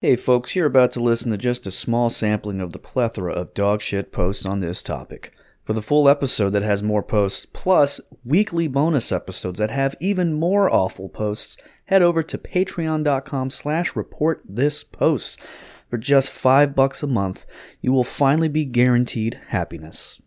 Hey folks, you're about to listen to just a small sampling of the plethora of dogshit posts on this topic. For the full episode that has more posts, plus weekly bonus episodes that have even more awful posts, head over to patreon.com slash report this post. For just five bucks a month, you will finally be guaranteed happiness.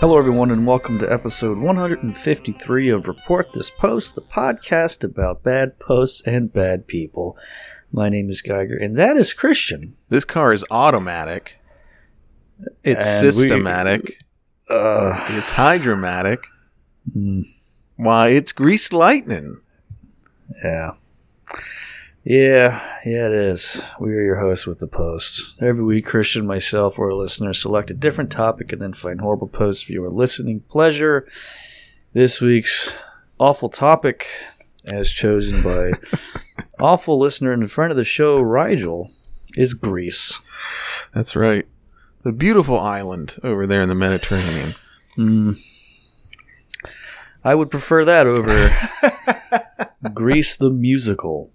Hello, everyone, and welcome to episode 153 of Report This Post, the podcast about bad posts and bad people. My name is Geiger, and that is Christian. This car is automatic. It's And we- systematic. Uh, it's hydromatic. mm, Why, it's greased lightning. yeah. Yeah, yeah, it is. We are your hosts with the posts. Every week, Christian myself or a listener select a different topic and then find horrible posts for your listening pleasure. This week's awful topic, as chosen by awful listener and friend of the show, Rigel, is Greece. That's right. The beautiful island over there in the Mediterranean. Mm. I would prefer that over Greece the musical.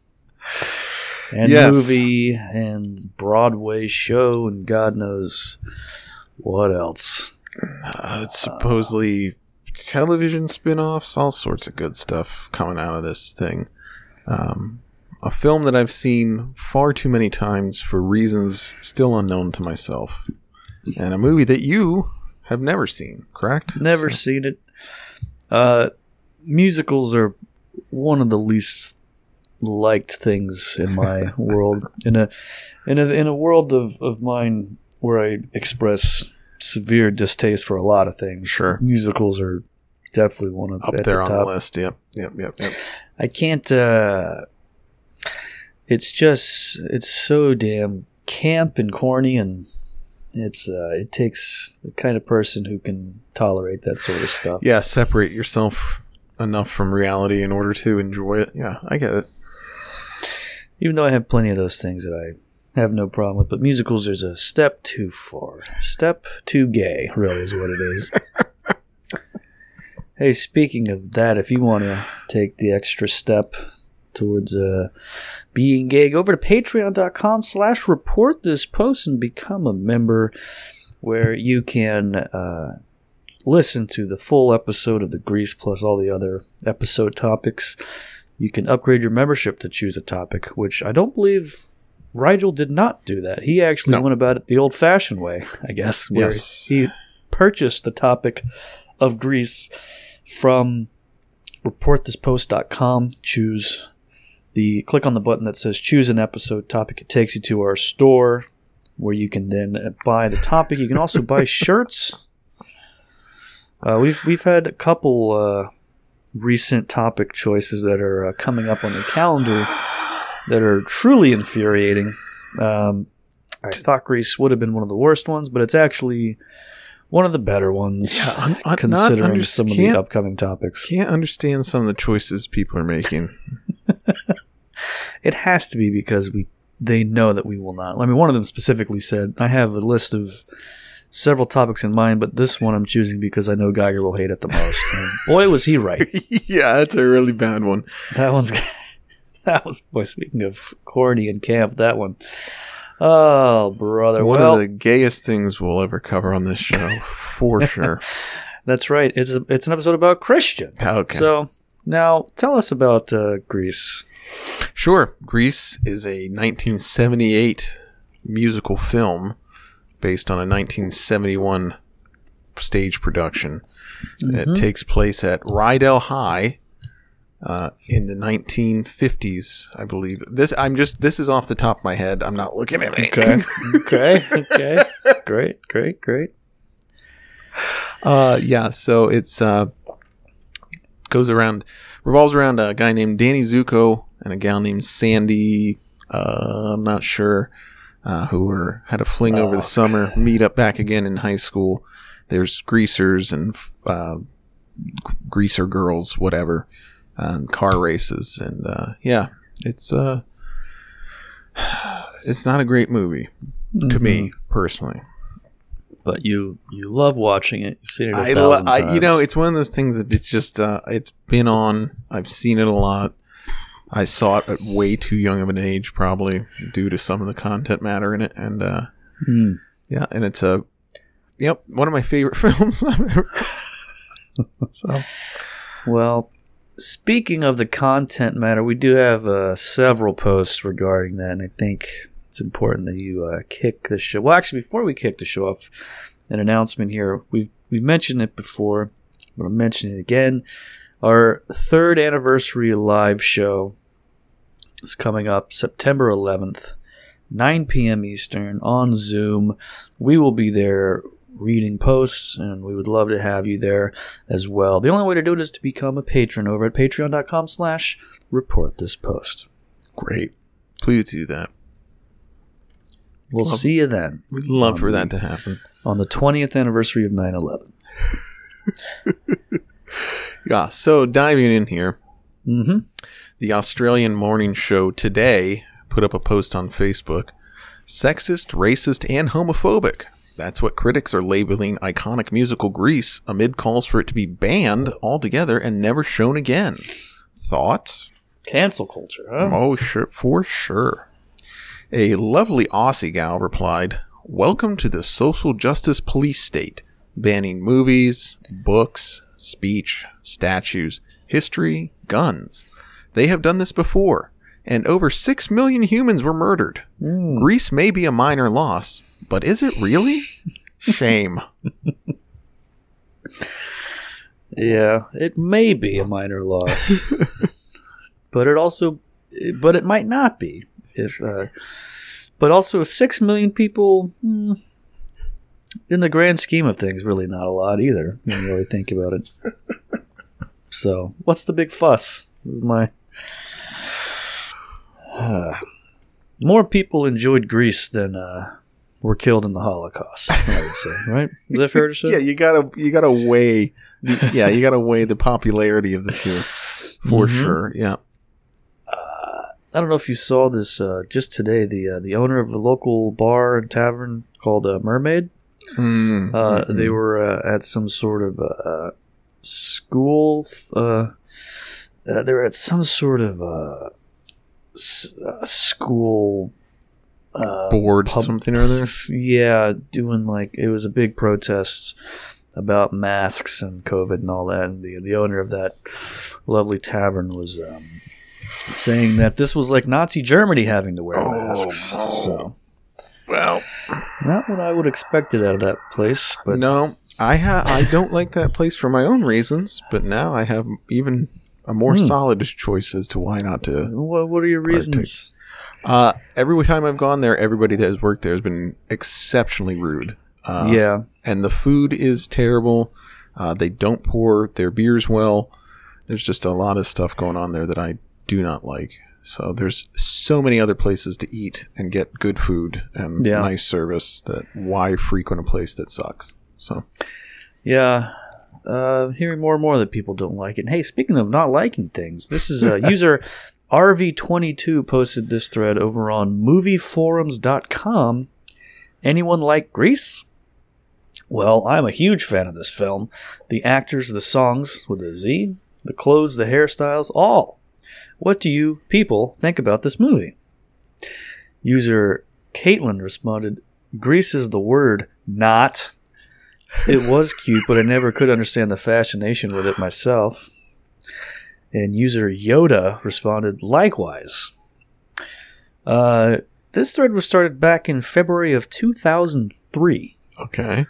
And Yes. movie and Broadway show and God knows what else. Uh, it's supposedly television spin offs, all sorts of good stuff coming out of this thing. Um, a film that I've seen far too many times for reasons still unknown to myself. And a movie that you have never seen, correct? Never So- seen it. Uh, musicals are one of the least liked things in my world. In a in a in a world of, of mine where I express severe distaste for a lot of things. Sure. musicals are definitely one of up there the on top. the list. Yep, yep, yep, yep. I can't. uh It's just it's so damn camp and corny and. It's uh, it takes the kind of person who can tolerate that sort of stuff. Yeah, separate yourself enough from reality in order to enjoy it. Yeah, I get it. Even though I have plenty of those things that I have no problem with, but musicals there's a step too far. Step too gay, really is what it is. hey, speaking of that, if you want to take the extra step towards uh, being gay, go over to patreon.com slash report this post and become a member where you can uh, listen to the full episode of the Grease plus all the other episode topics. You can upgrade your membership to choose a topic, which I don't believe Rigel did not do that. He actually No. went about it the old fashioned way, I guess, where Yes. he purchased the topic of Grease from reportthispost.com. Choose the click on the button that says choose an episode topic. It takes you to our store where you can then buy the topic. You can also buy shirts. Uh, we've we've had a couple uh, recent topic choices that are uh, coming up on the calendar that are truly infuriating. Um, I thought Grease would have been one of the worst ones, but it's actually one of the better ones, Yeah, un- un- considering under- some of the upcoming topics. Can't understand some of the choices people are making. It has to be because we they know that we will not. I mean, one of them specifically said, "I have a list of several topics in mind, but this one I'm choosing because I know Geiger will hate it the most." And boy, was he right. yeah, that's a really bad one. That one's that was boy. Speaking of corny and camp, that one. Oh, brother. One well, of the gayest things we'll ever cover on this show, for sure. that's right. It's a, it's an episode about Christian. Okay. So now tell us about uh, Grease. Sure. Grease is a 1978 musical film based on a 1971 stage production. It takes place at Rydell High uh, in the 1950s, I believe. This I'm just this is off the top of my head. I'm not looking at it. Okay. okay. Okay. Great. Great. Great. Uh, yeah, so it's uh, goes around revolves around a guy named Danny Zuko and a gal named Sandy. Uh, I'm not sure. Uh, who were had a fling over the summer, meet up back again in high school. There's greasers and uh, greaser girls, whatever, and car races, and uh, yeah, it's uh, it's not a great movie to me personally. But you you love watching it. You've seen it a I, lo- I you know it's one of those things that it's just uh, it's been on. I've seen it a lot. I saw it at way too young of an age, probably due to some of the content matter in it, and uh, Hmm. yeah, and it's a yep one of my favorite films I've ever. so Well, speaking of the content matter, we do have uh, several posts regarding that, and I think it's important that you uh, kick the show. Well, actually, before we kick the show off, an announcement here. We've we've mentioned it before, but I'm mentioning it again. Our third anniversary live show is coming up September 11th, 9 p.m. Eastern on Zoom. We will be there reading posts, and we would love to have you there as well. The only way to do it is to become a patron over at patreon.com slash report this post. great, please do that. We'll Love- see you then We'd love for that to happen. on the 20th anniversary of 9-11. Yeah. So diving in here, Mm-hmm. The Australian morning show today put up a post on Facebook sexist, racist, and homophobic. That's what critics are labeling iconic musical Grease amid calls for it to be banned altogether and never shown again. Thoughts? Cancel culture, huh? Oh, sure, for sure. A lovely Aussie gal replied, Welcome to the social justice police state, banning movies, books, speech, statues, history, guns. They have done this before, and over 6 million humans were murdered. Grease may be a minor loss, but is it really? Shame. Yeah, it may be a minor loss, but it also, but it might not be. If, uh, but also six million people, hmm, in the grand scheme of things, really not a lot either. When you really think about it. So, what's the big fuss? This is my. more people enjoyed Grease than uh, were killed in the Holocaust. I would say, right? Is that fair to say? Yeah, you gotta you gotta weigh. The, yeah, you gotta weigh the popularity of the two, for Mhm. sure. Yeah. I don't know if you saw this uh, just today. The uh, the owner of a local bar and tavern called uh, Mermaid. Mm, Uh, mm, They were uh, at some sort of uh, school. Uh, uh, they were at some sort of uh, s- uh, school. Uh, bored pub- something or other. Yeah, doing like it was a big protest about masks and COVID and all that. And the the owner of that lovely tavern was um, saying that this was like Nazi Germany having to wear Oh, masks. no. So Well, not what I would expect it out of that place, but no, I ha- I don't like that place for my own reasons, but now I have even a more Hmm. solid choice as to why not to. what, what are your reasons? Uh, every time I've gone there, everybody that has worked there has been exceptionally rude. Uh, yeah, and the food is terrible. Uh, they don't pour their beers well. There's just a lot of stuff going on there that I do not like. So there's so many other places to eat and get good food and Yeah. nice service that why frequent a place that sucks. So yeah. Uh, hearing more and more that people don't like it. And hey, speaking of not liking things, this is a user RV22 posted this thread over on movieforums.com. Anyone like Grease? Well, I'm a huge fan of this film. The actors, the songs with a Z, the clothes, the hairstyles, all. What do you people think about this movie? User Caitlin responded, Grease is the word, not. It was cute, but I never could understand the fascination with it myself. And user Yoda responded, likewise. Uh, this thread was started back in February of 2003. okay,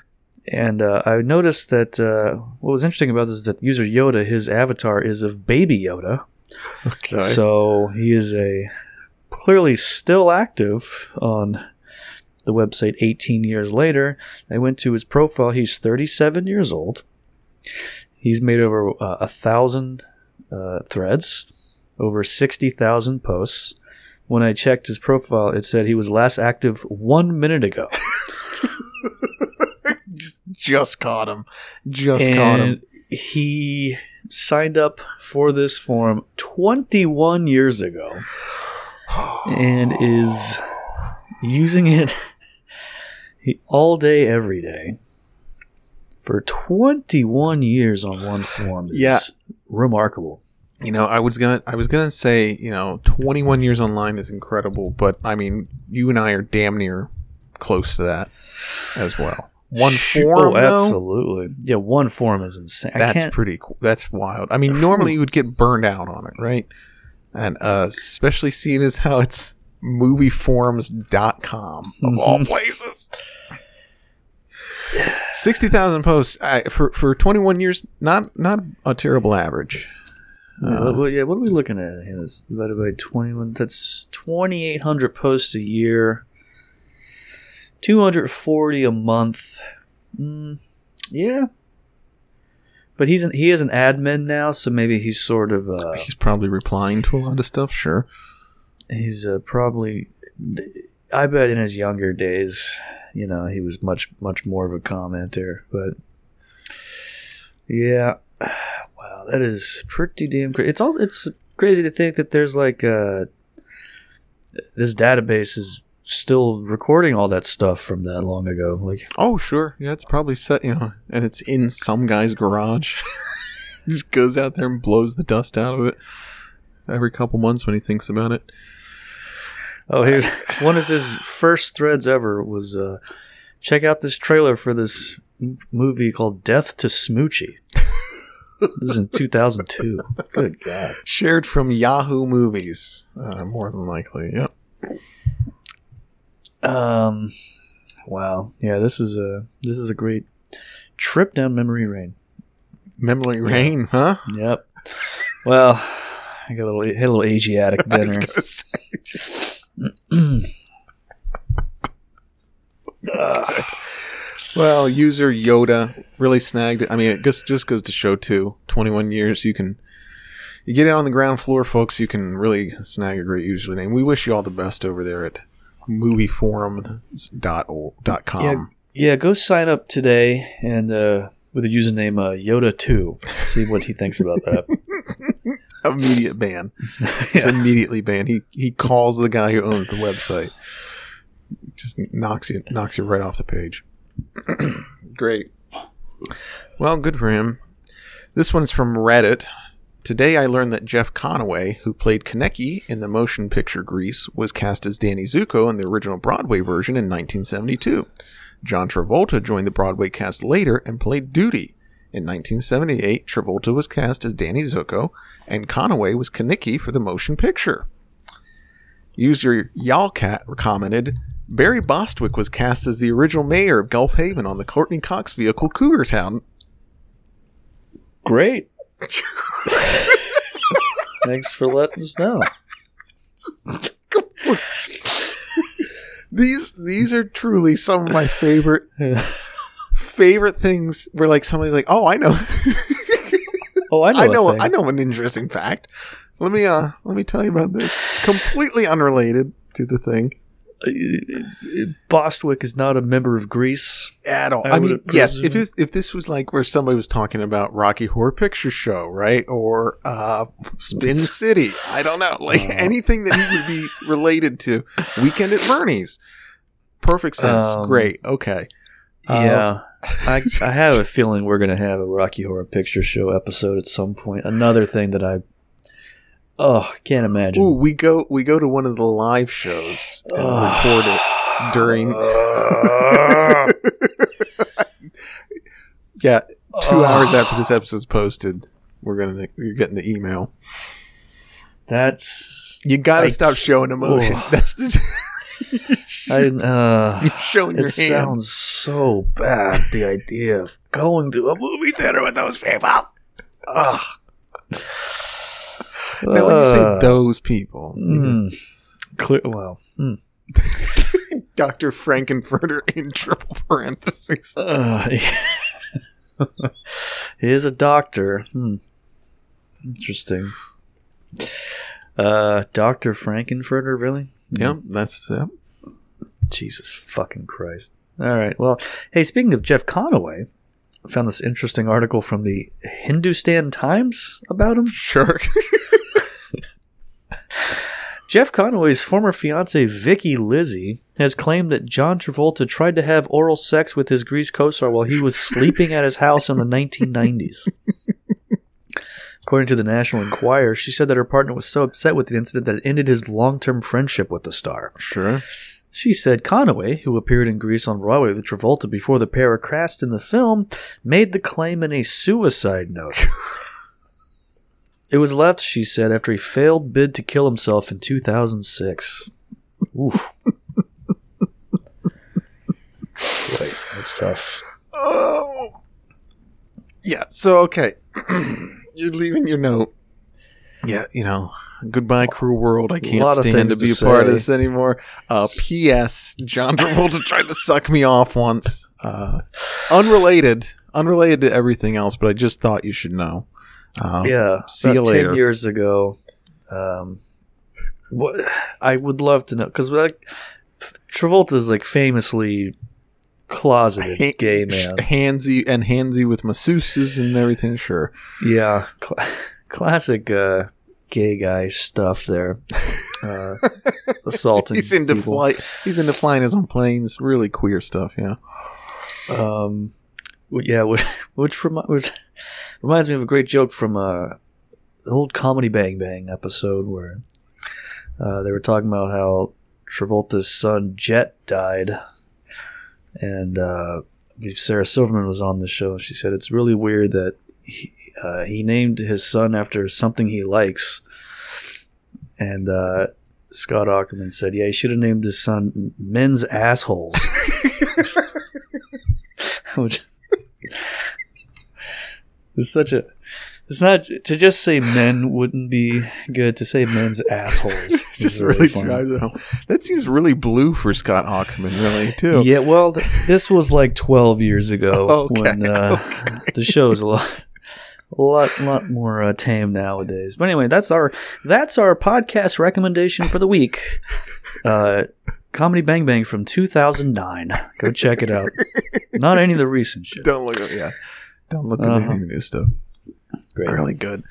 And uh, I noticed that uh, what was interesting about this is that user Yoda, his avatar is of Baby Yoda. okay, So he is a clearly still active on the website 18 years later. I went to his profile. He's 37 years old. He's made over uh, a thousand uh, threads, over 60,000 posts. When I checked his profile, it said he was last active one minute ago. Just caught him. Just caught him. he signed up for this forum 21 years ago and is using it he- all day, every day for 21 years on one form. is Yeah. remarkable. You know, I was gonna, I was gonna say, you know, 21 years online is incredible, but I mean, you and I are damn near close to that as well. One forum, oh, though, absolutely. Yeah, one forum is insane. That's pretty cool. That's wild. I mean, normally you would get burned out on it, right? And uh, especially seeing as how it's movieforums.com of all Mhm. places. 60,000 posts I, for for 21 years not not a terrible average. Yeah, Uh, what, yeah, what are we looking at? here? It's divided by 21. That's 2,800 posts a year. 240 a month. Mm, yeah. But he's an, he is an admin now, so maybe he's sort of uh, He's probably replying to a lot of stuff, sure. He's uh, probably I bet in his younger days, you know, he was much much more of a commenter, but yeah, wow, that is pretty damn crazy. It's all it's crazy to think that there's like uh this database is still recording all that stuff from that long ago. Like, Oh, sure. Yeah, it's probably set, you know, and it's in some guy's garage. Just goes out there and blows the dust out of it every couple months when he thinks about it. oh, here's one of his first threads ever was uh check out this trailer for this m- movie called Death to Smoochy. this is in 2002. Good God. Shared from Yahoo Movies, uh, more than likely. Yep. Um, wow. Yeah, this is a this is a great trip down memory lane. Memory Rain, huh? Yep. Well, I got a little had a little Asiatic dinner. Well, user Yoda really snagged it. I mean, it just just goes to show too. Twenty one years, you can you get it on the ground floor, folks. You can really snag a great username. We wish you all the best over there at movieforum.com. Yeah, yeah. Go sign up today and uh, with the username uh, Yoda Two. See what he thinks about that. Immediate ban. Just immediately banned. He he calls the guy who owns the website. Just knocks you knocks you right off the page. Great. Well, good for him. This one's from Reddit. Today I learned that Jeff Conaway, who played Kenickie in the motion picture Grease, was cast as Danny Zuko in the original Broadway version in 1972. John Travolta joined the Broadway cast later and played Doody. In 1978, Travolta was cast as Danny Zuko, and Conaway was Kenickie for the motion picture. User Y'allcat commented, Barry Bostwick was cast as the original mayor of Gulf Haven on the Courteney Cox vehicle Cougar Town. Great. Thanks for letting us know. These these are truly some of my favorite favorite things where like somebody's like, "Oh, I know. Oh, I know. I know. I know an interesting fact. Let me uh let me tell you about this. Completely unrelated to the thing Bostwick is not a member of Grease. at all. I I, mean, yes, if it, if this was like where somebody was talking about Rocky Horror Picture Show, right, or uh, Spin City, I don't know, like Uh. anything that he would be related to, Weekend at Bernie's, perfect sense, Um, great, okay, Uh, Yeah. Um, I, I have a feeling we're going to have a Rocky Horror Picture Show episode at some point. Another thing that I, oh, can't imagine. Ooh, we go we go to one of the live shows and record it during. yeah, two hours after this episode's posted, we're gonna you're getting the email. That's You gotta stop showing emotion. Oh. Ugh. That's the I. Uh, you're showing your it hand. sounds so bad. The idea of going to a movie theater with those people. Ugh. now, when you say Uh, those people, mm, clear. Well. mm. Doctor Frank-N-Furter in triple parentheses. Uh, he is a doctor. Hmm. Interesting. Uh, Doctor Frank-N-Furter, really? Yep, that's uh, Jesus fucking Christ. All right. Well, hey, speaking of Jeff Conaway, I found this interesting article from the Hindustan Times about him. sure. Jeff Conaway's former fiancee Vikki Lizzi has claimed that John Travolta tried to have oral sex with his Grease co-star while he was sleeping at his house in the 1990s. According to the National Enquirer, she said that her partner was so upset with the incident that it ended his long-term friendship with the star. sure. She said Conaway, who appeared in Grease on Broadway with Travolta before the pair crashed in the film, made the claim in a suicide note. it was left, she said, after he failed bid to kill himself in 2006. Oof. Boy, that's tough. Oh. Yeah. So okay, you're leaving your note. Yeah. You know. Goodbye, cruel world. I can't stand to be to a part of this anymore. Uh, P.S. John Travolta tried to suck me off once. Uh, unrelated, unrelated to everything else, but I just thought you should know. Uh, Yeah. see about you later. 10 years ago. Um, what I would love to know because like Travolta is like famously closeted Ha- gay man. handsy and handsy with masseuses and everything. Sure. Yeah, cl- classic uh, gay guy stuff there. Uh, assaulting. He's into people. flight. He's into flying his own planes. Really queer stuff. Yeah. Um, yeah, which which, remi- which reminds me of a great joke from uh, old Comedy Bang Bang episode where uh, they were talking about how Travolta's son Jet died, and uh, Sarah Silverman was on the show. She said it's really weird that he, uh, he named his son after something he likes, and uh, Scott Aukerman said, "Yeah, he should have named his son Men's Assholes." Which it's such a. It's not to just say men wouldn't be good. To say men's assholes Just really, really funny. drives it home. That seems really blue for Scott Aukerman, really too. Yeah, well, th- this was like 12 years ago Okay, when uh, the show is a lot, a lot, lot more uh, tame nowadays. But anyway, that's our that's our podcast recommendation for the week. Uh, Comedy Bang Bang from 2009. Go check it out. Not any of the recent shit. Don't look at yeah. Don't look at Uh-huh. any of the new stuff. Great. Really good.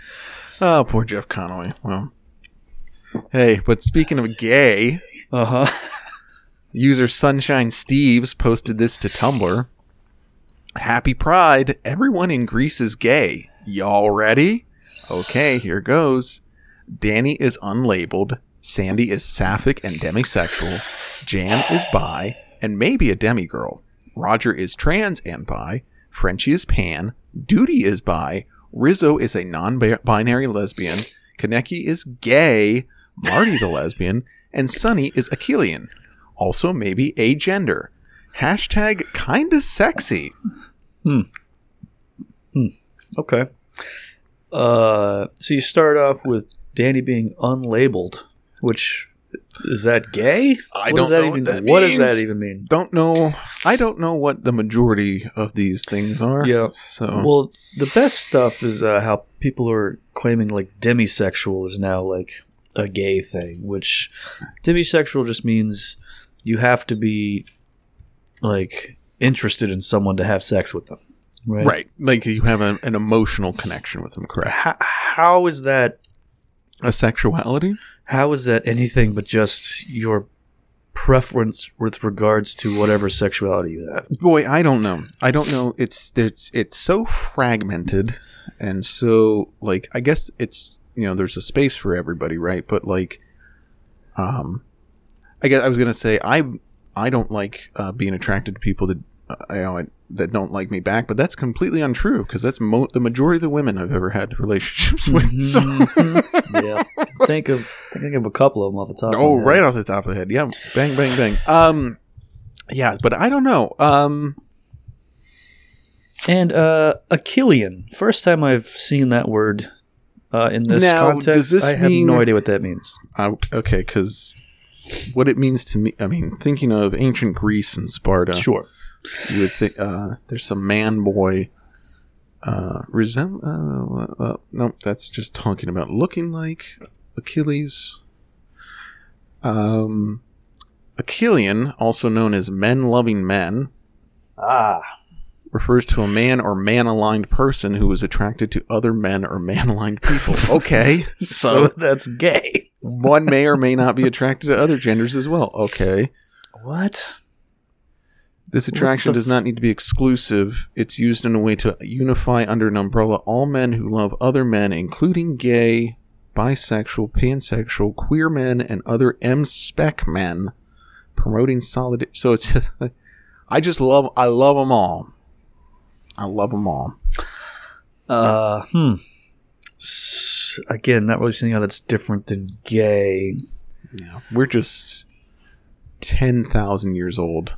Oh, poor Jeff Conway. Well, hey, but speaking of gay, Uh huh. user Sunshine Steves posted this to Tumblr. Happy Pride! Everyone in Grease is gay. Y'all ready? Okay, here goes. Danny is unlabeled. Sandy is sapphic and demisexual. Jan is bi and maybe a demigirl. Roger is trans and bi. Frenchie is pan. Doody is bi. Rizzo is a non-binary lesbian. Kenickie is gay. Marty's a lesbian. And Sonny is Achillean. Also maybe a gender. Hashtag kinda sexy. Hmm. Hmm. Okay. Uh, so you start off with Danny being unlabeled, which is that gay? I What don't know even what that What does that even mean? Don't know. I don't know what the majority of these things are. Yeah. So Well, the best stuff is uh, how people are claiming like demisexual is now like a gay thing, which demisexual just means you have to be like interested in someone to have sex with them, right? right, like you have a, an emotional connection with them. Correct. How, how is that? A sexuality. How is that anything but just your preference with regards to whatever sexuality you have? Boy, I don't know. I don't know. It's it's it's so fragmented and so like I guess it's you know there's a space for everybody, right? But like, um, I guess I was gonna say I I don't like uh, being attracted to people that uh, you know that don't like me back, but that's completely untrue because that's mo- the majority of the women I've ever had relationships with. So. yeah, think of think of a couple of them off the top. Oh, of right off the top of the head. Yeah. Bang, bang, bang. Um, yeah, but I don't know. Um, And uh, Achillean. First time I've seen that word uh, in this Now, context. does this I have mean- no idea what that means. I, okay, because what it means to me, I mean, thinking of ancient Greece and Sparta, Sure. You would think uh, there's some man boy Uh, resem- uh, uh, nope, that's just talking about looking like Achilles. Um, Achillean, also known as men loving men, Ah. refers to a man or man aligned person who is attracted to other men or man aligned people. Okay. So so that's gay. one may or may not be attracted to other genders as well. Okay. What? This attraction does not need to be exclusive. It's used in a way to unify under an umbrella all men who love other men, including gay, bisexual, pansexual, queer men, and other M spec men, promoting solid. So it's just, I just love, I love them all. I love them all. Uh, hmm. S- again, not really seeing how that's different than gay. Yeah, we're just ten thousand years old.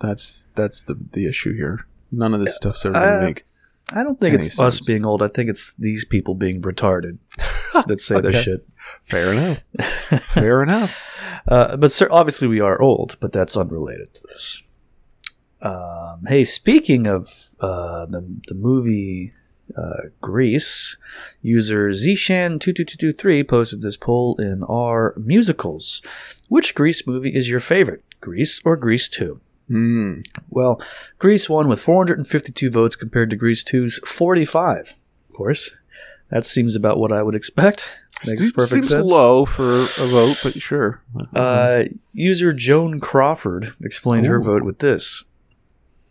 That's that's the the issue here. None of this stuff's ever gonna Uh, make. I don't think Any it's us being old. I think it's these people being retarded that say this shit. Fair enough. Fair enough. Uh, but sir, obviously we are old, but that's unrelated to this. Um, hey, speaking of uh, the the movie uh, Grease, user zshan22223 posted this poll in our musicals. Which Grease movie is your favorite, Grease or Grease Two? Mm. Well, Grease won with 452 votes compared to Grease 2's 45. Of course, that seems about what I would expect. Makes Seems- perfect seems sense. low for a vote, but sure. Uh, user Joan Crawford explained her vote with this.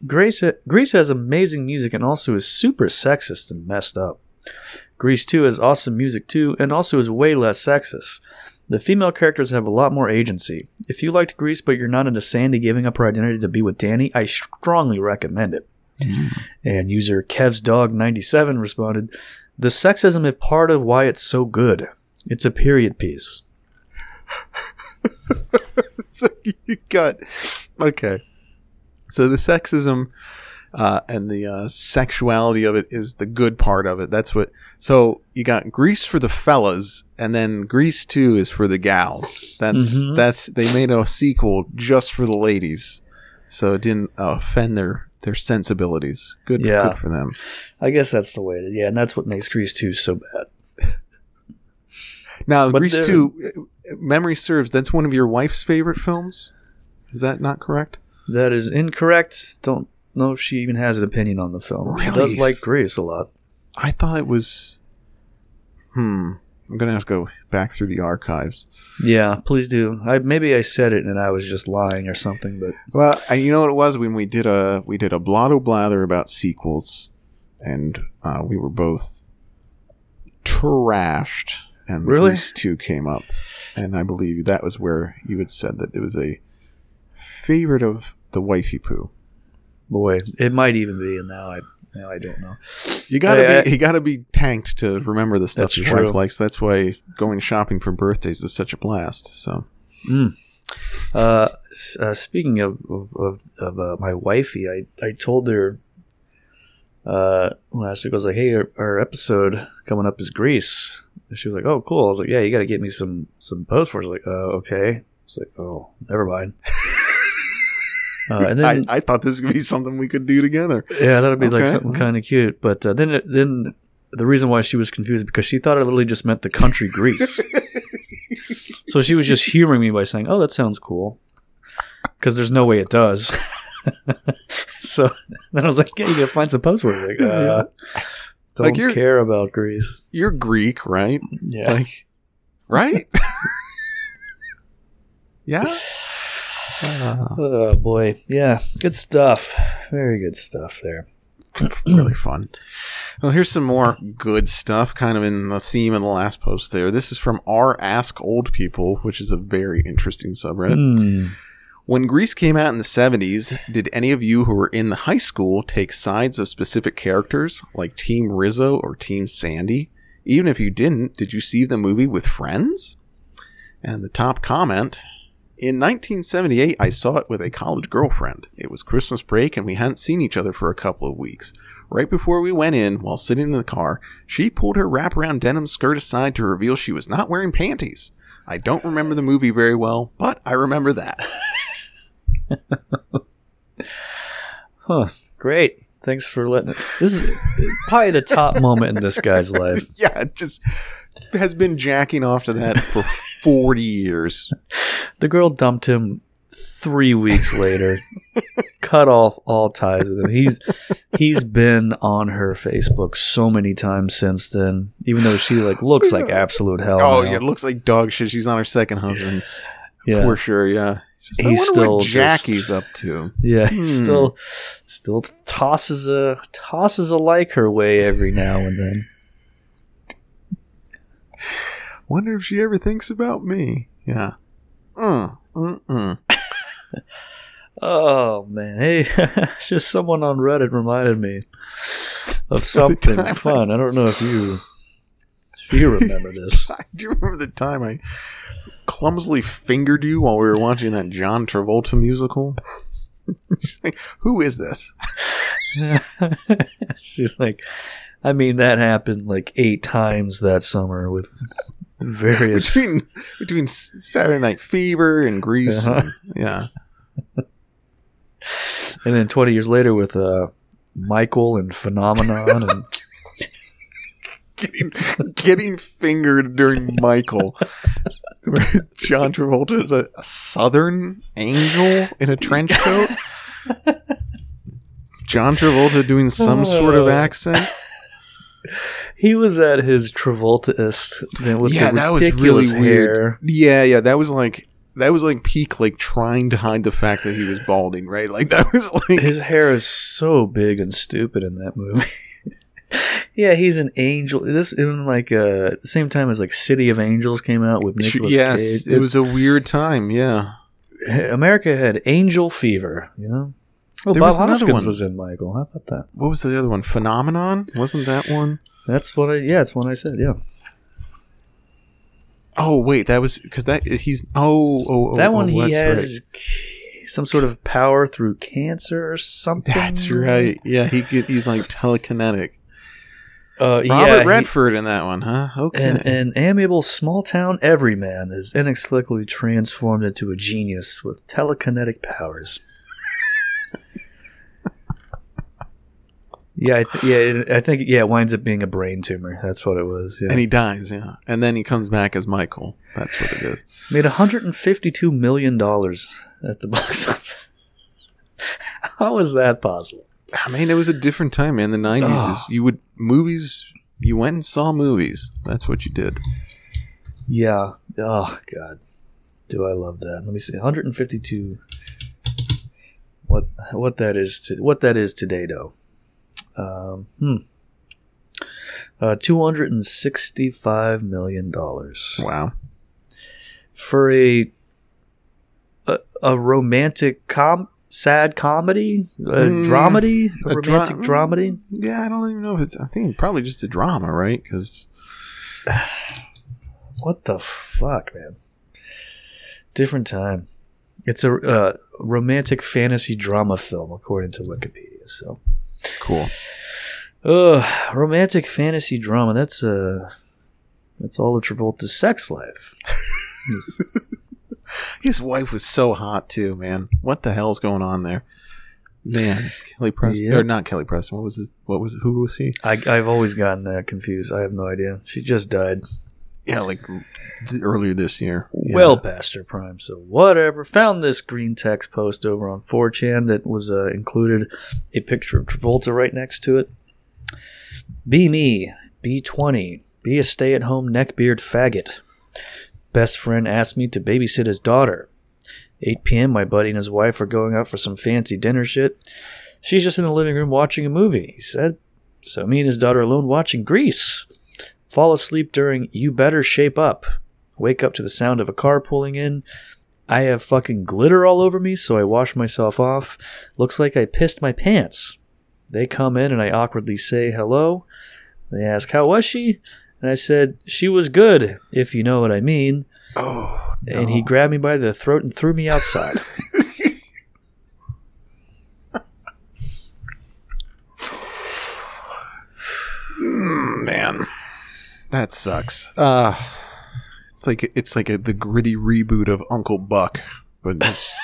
Grease, Grease has amazing music and also is super sexist and messed up. Grease 2 has awesome music too and also is way less sexist. The female characters have a lot more agency. If you liked Grease but you're not into Sandy giving up her identity to be with Danny, I strongly recommend it. Hmm. And user Kev's Dog 97 responded, The sexism is part of why it's so good. It's a period piece. so you got okay. So the sexism uh, and the uh, sexuality of it is the good part of it. That's what. So you got Grease for the fellas, and then Grease Two is for the gals. That's Mhm. that's they made a sequel just for the ladies, so it didn't uh, offend their their sensibilities. Good, Yeah. good for them. I guess that's the way it is. Yeah, and that's what makes Grease 2 so bad. Now, But Grease Two, memory serves, that's one of your wife's favorite films. Is that not correct? That is incorrect. Don't know if she even has an opinion on the film. She does like Grease a lot. I thought it was. Hmm. I'm gonna have to go back through the archives. Yeah, please do. I maybe I said it and I was just lying or something, but Well, and you know what it was when we did a we did a blotto blather about sequels, and uh, we were both trashed, and Really? Grease Two came up, and I believe that was where you had said that it was a favorite of the wifey poo. Boy, it might even be. And now I now I don't know. You gotta I- I- be you gotta be tanked to remember the stuff your true. wife likes. That's why going shopping for birthdays is such a blast. So Uh, uh, speaking of of, of, of uh, my wifey, I, I told her uh, last week I was like, "Hey, our, our episode coming up is Grease." And she was like, "Oh, cool." I was like, "Yeah, you got to get me some some posts for." it." She's like, "Uh, okay." It's like, "Oh, never mind." uh, and then I, I thought this could be something we could do together. yeah, that'd be like something kind of cute. But uh, then then the reason why she was confused because she thought it literally just meant the country Greece. so she was just humoring me by saying, "Oh, that sounds cool," because there's no way it does. so then I was like, "Yeah, you gotta find some post words." Like, uh, don't Like care about Greece. You're Greek, right? Yeah. Like, right? yeah. Uh, Oh boy, yeah, good stuff. Very good stuff there. really fun. Well, here's some more good stuff, kind of in the theme of the last post there. This is from r Ask Old People, which is a very interesting subreddit. Hmm. When Grease came out in the 70s, did any of you who were in the high school take sides of specific characters, like Team Rizzo or Team Sandy? Even if you didn't, did you see the movie with friends? And the top comment In 1978, I saw it with a college girlfriend. It was Christmas break, and we hadn't seen each other for a couple of weeks. Right before we went in, while sitting in the car, she pulled her wraparound denim skirt aside to reveal she was not wearing panties. I don't remember the movie very well, but I remember that. Huh. Great. Thanks for letting it. This is probably the top moment in this guy's life. Yeah, just has been jacking off to that for 40 years. The girl dumped him three weeks later, cut off all ties with him. He's he's been on her Facebook so many times since then, even though she like looks like absolute hell. Oh, now. yeah, it looks like dog shit. She's on her second husband. yeah, For sure, yeah. Just, He's still what just- Jackie's up to. yeah. He Hmm. still still tosses a tosses a like her way every now and then. Wonder if she ever thinks about me. Yeah. Mm, mm, mm. Oh man, hey, just someone on Reddit reminded me of something fun. I don't know if you if you remember this. I do remember the time I clumsily fingered you while we were watching that John Travolta musical. Who is this? She's like, I mean, that happened like eight times that summer with various. Between between Saturday Night Fever and Grease. Uh-huh. and- yeah. and then 20 years later with uh, Michael and Phenomenon. And Getting, getting fingered during Michael. John Travolta is a, a southern angel in a trench coat. John Travolta doing some sort of Oh. accent. He was at his Travoltaist with yeah, the that was really ridiculous weird. hair. Yeah, yeah, that was like that was like peak, like trying to hide the fact that he was balding, right? Like that was like His hair is so big and stupid in that movie. yeah, he's an angel. This in like uh, the same time as like City of Angels came out with Nicolas yes, Cage. it was a weird time. Yeah, America had angel fever. You know. Oh, There Bob was another Hoskins one. was in Michael. How about that? what was the other one? Phenomenon wasn't that one? That's what I. Yeah, that's what I said. Yeah, Oh wait, that was because that he's oh oh, oh that oh, one he that's has c- some sort of power through cancer or something. That's right. Yeah, he could, he's like telekinetic. Uh, Robert yeah, he- Redford in that one, huh? Okay. An, an amiable small town everyman is inexplicably transformed into a genius with telekinetic powers. Yeah, I th- yeah, I think yeah, it winds up being a brain tumor. That's what it was. Yeah. and he dies, yeah. And then he comes back as Michael. That's what it is. made 152 million dollars at the box office. How is that possible? Ah, I mean, it was a different time, man. The nineties Oh. is ah. you would movies. You went and saw movies. That's what you did. Yeah. Oh God, do I love that? Let me see. 152. What what that is to what that is today though? Um, hmm. Uh, two hundred and sixty-five million dollars Wow. for a, a a romantic com sad comedy, a Mm, dramedy, a, a dra- romantic dramedy. Yeah, I don't even know if it's. I think probably just a drama, right? Because What the fuck, man? Different time. It's a uh, romantic fantasy drama film, according to Wikipedia. So, cool. uh, romantic fantasy drama. That's uh, that's all of Travolta's sex life. His wife was so hot too, man. What the hell's going on there? Man, Kelly Preston Yeah. or not Kelly Preston? What was his? What was who was he? I, I've always gotten that confused. I have no idea. She just died Yeah, like th- earlier this year. Yeah. well past her prime. So whatever. Found this green text post over on 4chan that was uh, included a picture of Travolta right next to it. Be me. Be 20. Be a stay at home neckbeard faggot. Best friend asked me to babysit his daughter. 8 p.m., my buddy and his wife are going out for some fancy dinner shit. She's just in the living room watching a movie, he said. So me and his daughter alone watching Grease. Fall asleep during You Better Shape Up. Wake up to the sound of a car pulling in. I have fucking glitter all over me, so I wash myself off. Looks like I pissed my pants. They come in and I awkwardly say hello. They ask, How was she? And I said, She was good, if you know what I mean. Oh, no. And he grabbed me by the throat and threw me outside. Mm, man, that sucks. Uh it's like it's like a, the gritty reboot of Uncle Buck, but just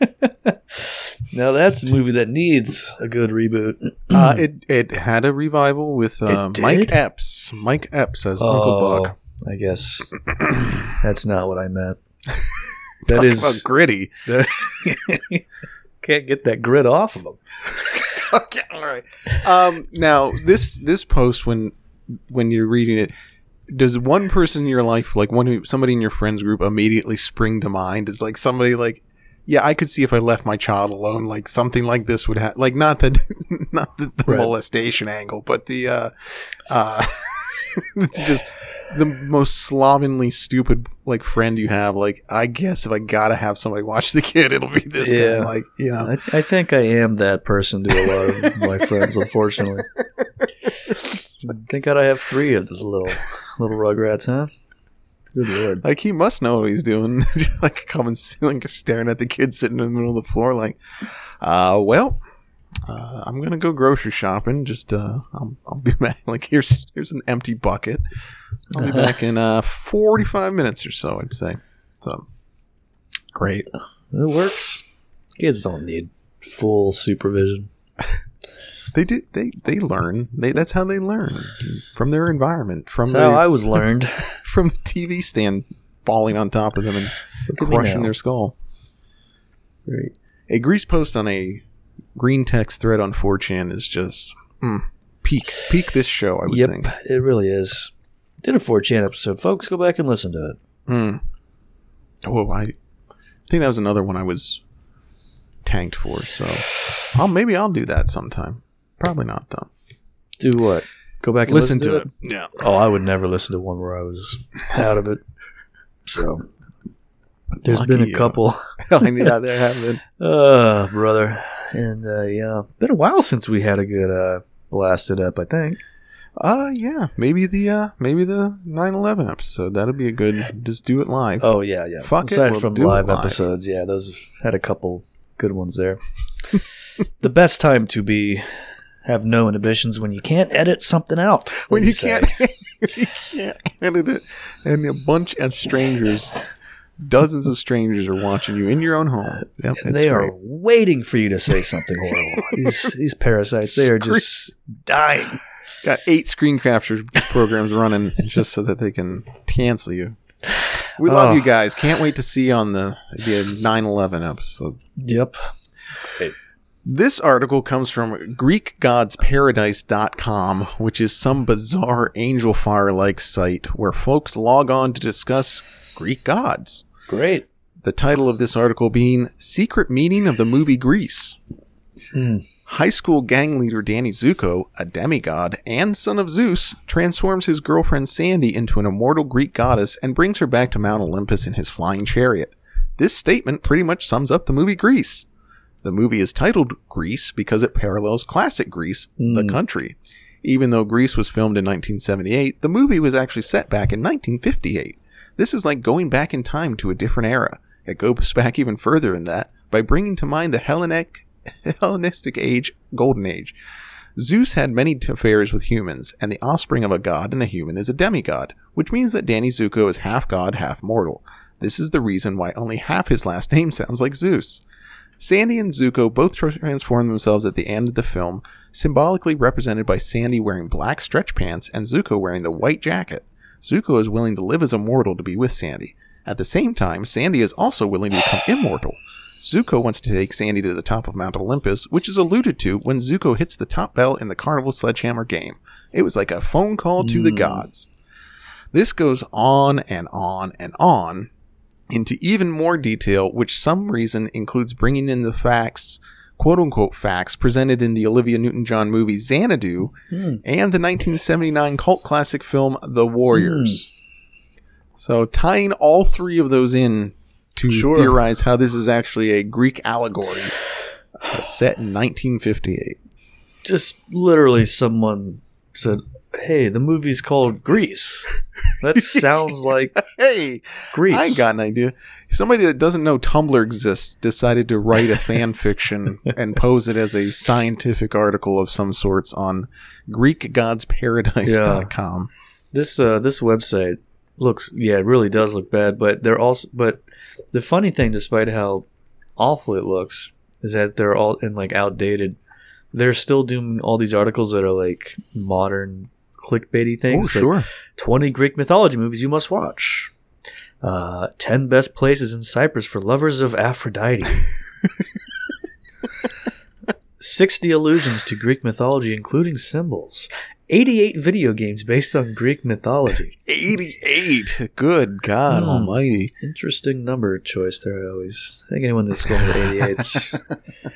now that's a movie that needs a good reboot. Uh, it it had a revival with uh, Mike? Epps. Mike Epps as Uncle Buck. I guess that's not what I meant. That is gritty. can't get that grit off of them. okay, all right. Um, now this this post when when you're reading it, does one person in your life, like one who somebody in your friends group, immediately spring to mind? Is like somebody like, yeah, I could see if I left my child alone, like something like this would happen. Like not that not the, the Right. molestation angle, but the uh, uh, it's just the most slovenly stupid like friend you have. Like I guess if I gotta have somebody watch the kid, it'll be this Yeah. guy. Like you know. I, I think I am that person to a lot of my friends, unfortunately. Thank God I have three of the little little rugrats, huh? Good lord. Like he must know what he's doing. Just like coming, like staring at the kid sitting in the middle of the floor. Like, uh, well, uh, I'm gonna go grocery shopping. Just, uh, I'll, I'll be back. Like here's here's an empty bucket. I'll be back in uh 45 minutes or so. I'd say. So great. It works. Kids don't need full supervision. They do. They they learn. They that's how they learn from their environment. From That's how I was learned. from the TV stand falling on top of them and Look at me crushing their skull. Great. A grease post on a green text thread on 4chan is just mm, peak peak this show. I would Yep, think. it really is. Did a 4chan episode, folks. Go back and listen to it. Mm. Oh, I think that was another one I was tanked for. So, I'll maybe I'll do that sometime. Probably not though. Do what? Go back and Listen, listen, to it. Yeah. Oh, I would never listen to one where I was out of it. So there's been a couple. I knew that there have been. Uh, brother. And uh, yeah, been a while since we had a good uh blasted up. I think. Uh yeah, maybe the uh maybe the 9/11 episode. That'd be a good. Just do it live. Oh yeah, yeah. Fuck it, we'll from live, live. episodes, yeah, those had a couple good ones there. the best time to be have no inhibitions when you can't edit something out. when would you can't, you can't edit it, and a bunch of strangers, dozens of strangers are watching you in your own home. Yep, And it's they great. are waiting for you to say something horrible. these these parasites, they are just dying. got eight screen capture programs running just so that they can cancel you. We love Oh. you guys. Can't wait to see you on the the 9/11 episode. Yep. This article comes from GreekGodsParadise.com, which is some bizarre Angelfire like site where folks log on to discuss Greek gods. Great. The title of this article being Secret Meaning of the Movie Grease. Hmm. High school gang leader Danny Zuko, a demigod and son of Zeus, transforms his girlfriend Sandy into an immortal Greek goddess and brings her back to Mount Olympus in his flying chariot. This statement pretty much sums up the movie Grease. The movie is titled Grease because it parallels classic Greece, the Mm. country. Even though Grease was filmed in 1978, the movie was actually set back in 1958. This is like going back in time to a different era. It goes back even further than that by bringing to mind the Hellenic, Hellenistic age, Golden Age. Zeus had many affairs with humans, and the offspring of a god and a human is a demigod, which means that Danny Zuko is half god, half mortal. This is the reason why only half his last name sounds like Zeus. Sandy and Zuko both transform themselves at the end of the film, symbolically represented by Sandy wearing black stretch pants and Zuko wearing the white jacket. Zuko is willing to live as a mortal to be with Sandy. At the same time, Sandy is also willing to become immortal. Zuko wants to take Sandy to the top of Mount Olympus, which is alluded to when Zuko hits the top bell in the Carnival Sledgehammer game. It was like a phone call to the hmm. gods. This goes on and on and on into even more detail, which some reason includes bringing in the facts, quote unquote facts, presented in the Olivia Newton John movie Xanadu Hmm. and the 1979 cult classic film The Warriors. So tying all three of those in to Sure. theorize how this is actually a Greek allegory uh, set in 1958. Just literally, someone said, "Hey, the movie's called Grease." That sounds like Hey, Grease. I got an idea. Somebody that doesn't know Tumblr exists decided to write a fan fiction and pose it as a scientific article of some sorts on GreekGodsParadise.com. this. Uh, this website looks, yeah, it really does look bad. But they're also, but the funny thing, despite how awful it looks, is that they're all in like outdated. They're still doing all these articles that are like modern clickbaity Oh, things. like sure. 20 Greek mythology movies you must watch. Uh, 10 best places in Cyprus for lovers of Aphrodite. 60 allusions to Greek mythology, including symbols. 88 video games based on Greek mythology. 88. Good God Hmm. Almighty. Interesting number choice there, I always. I think anyone that's going with 88 's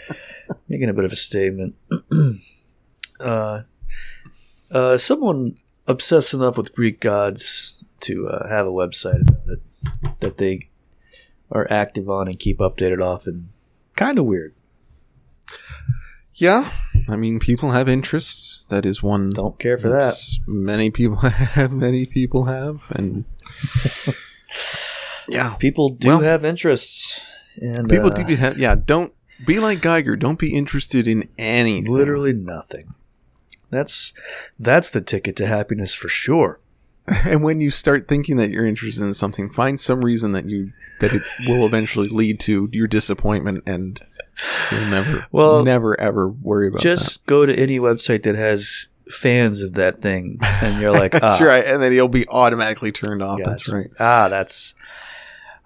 making a bit of a statement. uh, uh, someone obsessed enough with Greek gods to uh, have a website about it that they are active on and keep updated often. Kind of weird. Yeah. I mean, people have interests. That is one. Don't care for that. Many people have. Many people have. And. yeah. People do Well, have interests. And People uh, do have. Yeah. Don't be like Geiger. Don't be interested in anything. literally nothing. That's that's the ticket to happiness for sure. And when you start thinking that you're interested in something, find some reason that you that it will eventually lead to your disappointment, and you'll never, Well, never ever worry about it. just go to any website that has fans of that thing and you're like that. That's ah, right, and then you'll be automatically turned off. That's right. ah that's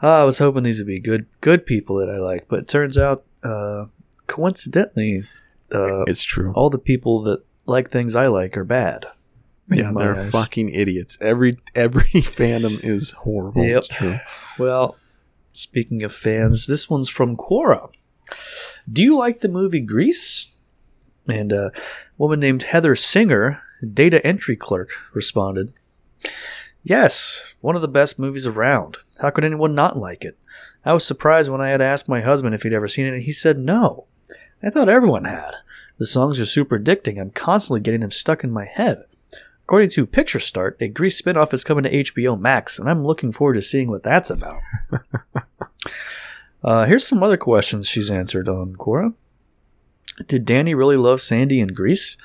ah, i was hoping these would be good good people that i like but it turns out uh coincidentally uh It's true. all the people that like things i like are bad Yeah, they're eyes. fucking idiots. Every every fandom is horrible. Yep. It's true. well speaking of fans this one's from quora do you like the movie grease and uh, a woman named heather singer data entry clerk responded Yes, one of the best movies around. How could anyone not like it? I was surprised when I had asked my husband if he'd ever seen it, and he said no. I thought everyone had. The songs are super addicting. I'm constantly getting them stuck in my head. According to Picture Start, a Grease spinoff is coming to HBO Max, and I'm looking forward to seeing what that's about. uh, here's some other questions she's answered on Quora. Did Danny really love Sandy in Grease?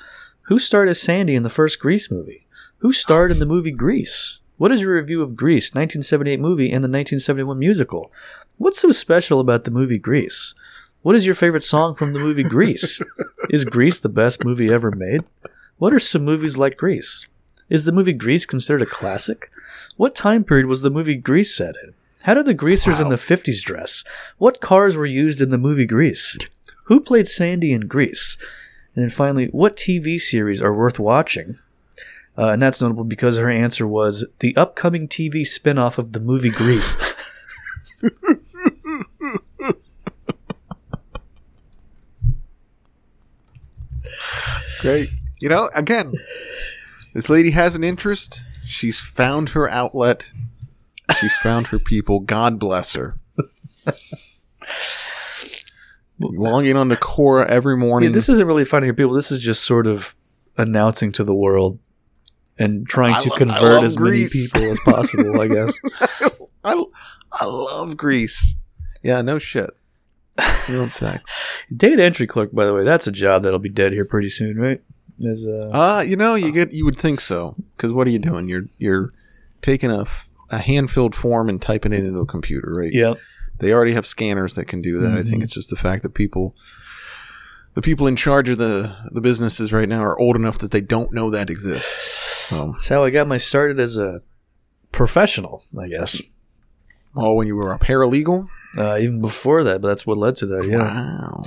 Who starred as Sandy in the first Grease movie? Who starred in the movie Grease? What is your review of Grease, 1978 movie and the 1971 musical? What's so special about the movie Grease? What is your favorite song from the movie Grease? is Grease the best movie ever made? What are some movies like Grease? Is the movie Grease considered a classic? What time period was the movie Grease set in? How did the greasers in the 50s dress? What cars were used in the movie Grease? Who played Sandy in Grease? And then finally, what TV series are worth watching? Uh, and that's notable because her answer was the upcoming TV spin off of the movie Grease. Great. You know, again, this lady has an interest. She's found her outlet. She's found her people. God bless her. Logging on to Quora every yeah, morning. this isn't really finding your people. This is just sort of announcing to the world and trying I to lo- convert as Grease. many people as possible, I guess. I, I love Greece. Yeah, no shit. Real sack. Data entry clerk, by the way, that's a job that'll be dead here pretty soon, right? As uh, Uh, you know, you get you would think so. Because what are you doing? You're you're taking a, a hand filled form and typing it into a computer, right? yeah, They already have scanners that can do that. I think it's just the fact that people, the people in charge of the the businesses right now, are old enough that they don't know that exists. So, that's how I got my started as a professional, I guess. oh, when you were a paralegal, Uh, even before that, but that's what led to that. Yeah, wow,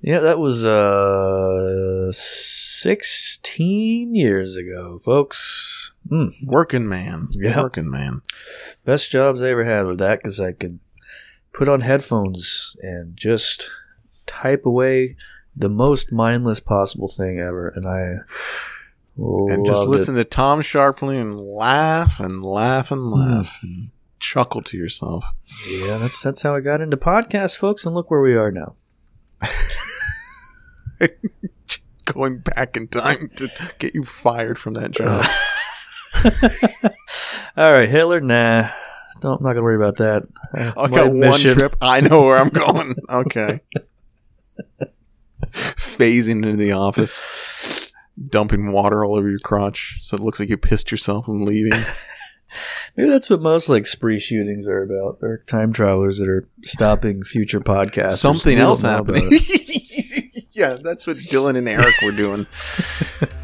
yeah, that was uh, sixteen years ago, folks. Mm. working man, Yeah. working man. Best jobs I ever had were that because I could put on headphones and just type away the most mindless possible thing ever, and I and just listen to Tom Scharpling and laugh and laugh and laugh and chuckle to yourself. Yeah, that's that's how I got into podcasts, folks, and look where we are now. Going back in time to get you fired from that job. All right, Hitler, nah, don't I'm not gonna worry about that. I got one admission- trip. I know where I'm going. Okay. Phasing into the office, dumping water all over your crotch, so it looks like you pissed yourself and leaving. Maybe that's what most like spree shootings are about. They're time travelers that are stopping future podcasts. Something else happening. yeah, that's what Dylan and Eric were doing.